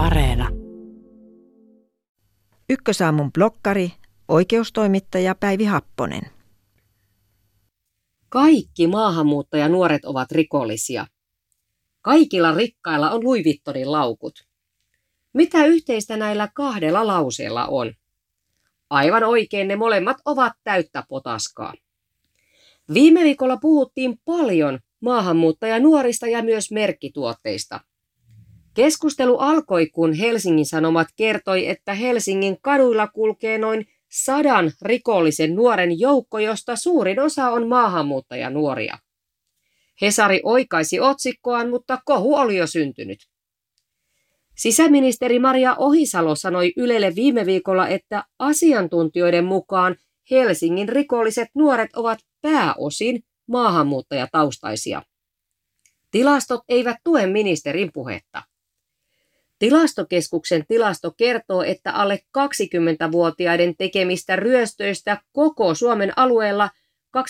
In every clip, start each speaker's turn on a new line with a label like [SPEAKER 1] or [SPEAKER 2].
[SPEAKER 1] Areena.
[SPEAKER 2] Ykkösaamun blokkari, oikeustoimittaja Päivi Happonen.
[SPEAKER 3] Kaikki maahanmuuttajanuoret ovat rikollisia. Kaikilla rikkailla on Louis Vuittonin laukut. Mitä yhteistä näillä kahdella lauseella on? Aivan oikein ne molemmat ovat täyttä potaskaa. Viime viikolla puhuttiin paljon maahanmuuttajanuorista ja myös merkkituotteista. Keskustelu alkoi, kun Helsingin Sanomat kertoi, että Helsingin kaduilla kulkee noin sadan rikollisen nuoren joukko, josta suurin osa on maahanmuuttajanuoria. Hesari oikaisi otsikkoaan, mutta kohu oli jo syntynyt. Sisäministeri Maria Ohisalo sanoi Ylelle viime viikolla, että asiantuntijoiden mukaan Helsingin rikolliset nuoret ovat pääosin maahanmuuttajataustaisia. Tilastot eivät tue ministerin puhetta. Tilastokeskuksen tilasto kertoo, että alle 20-vuotiaiden tekemistä ryöstöistä koko Suomen alueella 24,2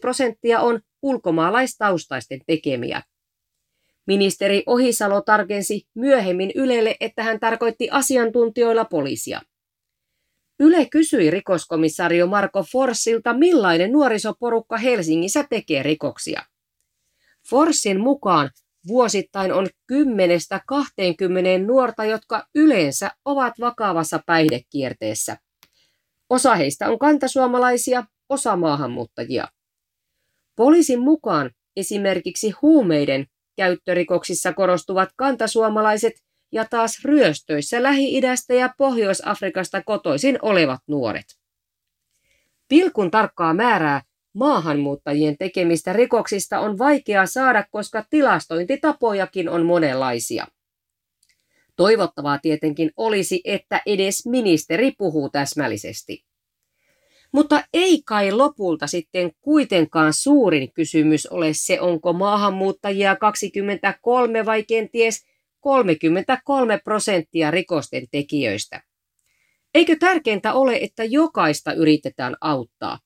[SPEAKER 3] prosenttia on ulkomaalaistaustaisten tekemiä. Ministeri Ohisalo tarkensi myöhemmin Ylelle, että hän tarkoitti asiantuntijoilla poliisia. Yle kysyi rikoskomissario Marko Forssilta, millainen nuorisoporukka Helsingissä tekee rikoksia. Forssin mukaan vuosittain on 10-20 nuorta, jotka yleensä ovat vakavassa päihdekierteessä. Osa heistä on kantasuomalaisia, osa maahanmuuttajia. Poliisin mukaan esimerkiksi huumeiden käyttörikoksissa korostuvat kantasuomalaiset ja taas ryöstöissä Lähi-idästä ja Pohjois-Afrikasta kotoisin olevat nuoret. Pilkun tarkkaa määrää maahanmuuttajien tekemistä rikoksista on vaikea saada, koska tilastointitapojakin on monenlaisia. Toivottavaa tietenkin olisi, että edes ministeri puhuu täsmällisesti. Mutta ei kai lopulta sitten kuitenkaan suurin kysymys ole se, onko maahanmuuttajia 23 vai kenties 33 prosenttia rikosten tekijöistä. Eikö tärkeintä ole, että jokaista yritetään auttaa?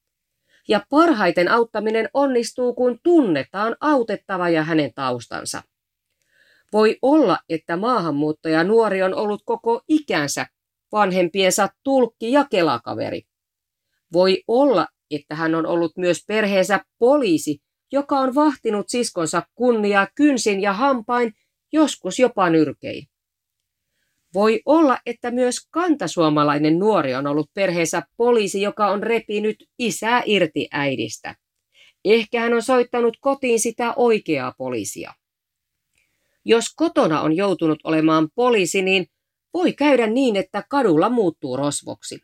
[SPEAKER 3] Ja parhaiten auttaminen onnistuu, kun tunnetaan autettava ja hänen taustansa. Voi olla, että maahanmuuttaja nuori on ollut koko ikänsä vanhempiensa tulkki ja kelakaveri. Voi olla, että hän on ollut myös perheensä poliisi, joka on vahtinut siskonsa kunniaa kynsin ja hampain, joskus jopa nyrkei. Voi olla, että myös kantasuomalainen nuori on ollut perheensä poliisi, joka on repinyt isää irti äidistä. Ehkä hän on soittanut kotiin sitä oikeaa poliisia. Jos kotona on joutunut olemaan poliisi, niin voi käydä niin, että kadulla muuttuu rosvoksi.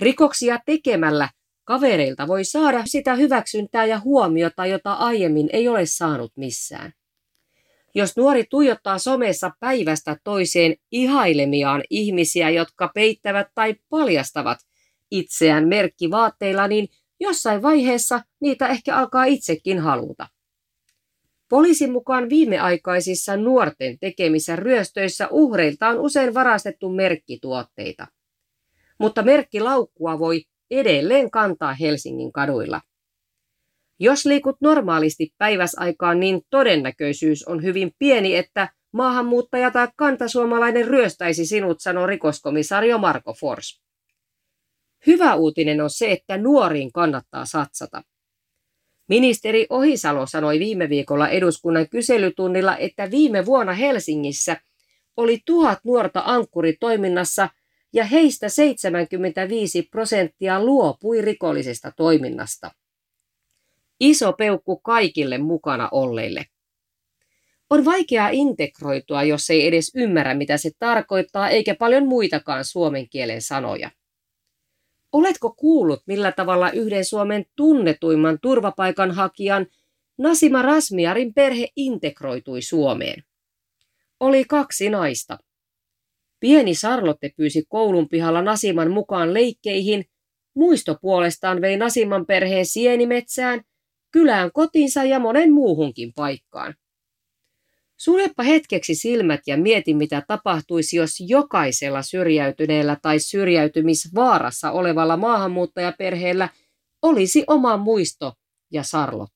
[SPEAKER 3] Rikoksia tekemällä kavereilta voi saada sitä hyväksyntää ja huomiota, jota aiemmin ei ole saanut missään. Jos nuori tuijottaa somessa päivästä toiseen ihailemiaan ihmisiä, jotka peittävät tai paljastavat itseään merkkivaatteilla, niin jossain vaiheessa niitä ehkä alkaa itsekin haluta. Poliisin mukaan viimeaikaisissa nuorten tekemissä ryöstöissä uhreilta on usein varastettu merkkituotteita. Mutta merkkilaukkua voi edelleen kantaa Helsingin kaduilla. Jos liikut normaalisti päiväsaikaan, niin todennäköisyys on hyvin pieni, että maahanmuuttaja tai kantasuomalainen ryöstäisi sinut, sanoi rikoskomisario Marko Fors. Hyvä uutinen on se, että nuoriin kannattaa satsata. Ministeri Ohisalo sanoi viime viikolla eduskunnan kyselytunnilla, että viime vuonna Helsingissä oli tuhat nuorta ankkuritoiminnassa ja heistä 75 prosenttia luopui rikollisesta toiminnasta. Iso peukku kaikille mukana olleille. On vaikeaa integroitua, jos ei edes ymmärrä, mitä se tarkoittaa, eikä paljon muitakaan suomen kielen sanoja. Oletko kuullut, millä tavalla yhden Suomen tunnetuimman turvapaikanhakijan Nasima Rasmiarin perhe integroitui Suomeen? Oli kaksi naista. Pieni Sarlotte pyysi koulun pihalla Nasiman mukaan leikkeihin, muisto puolestaan vei Nasiman perheen sienimetsään – kylään kotinsa ja monen muuhunkin paikkaan. Suljepa hetkeksi silmät ja mieti, mitä tapahtuisi, jos jokaisella syrjäytyneellä tai syrjäytymisvaarassa olevalla maahanmuuttajaperheellä olisi oma muisto ja sarlot.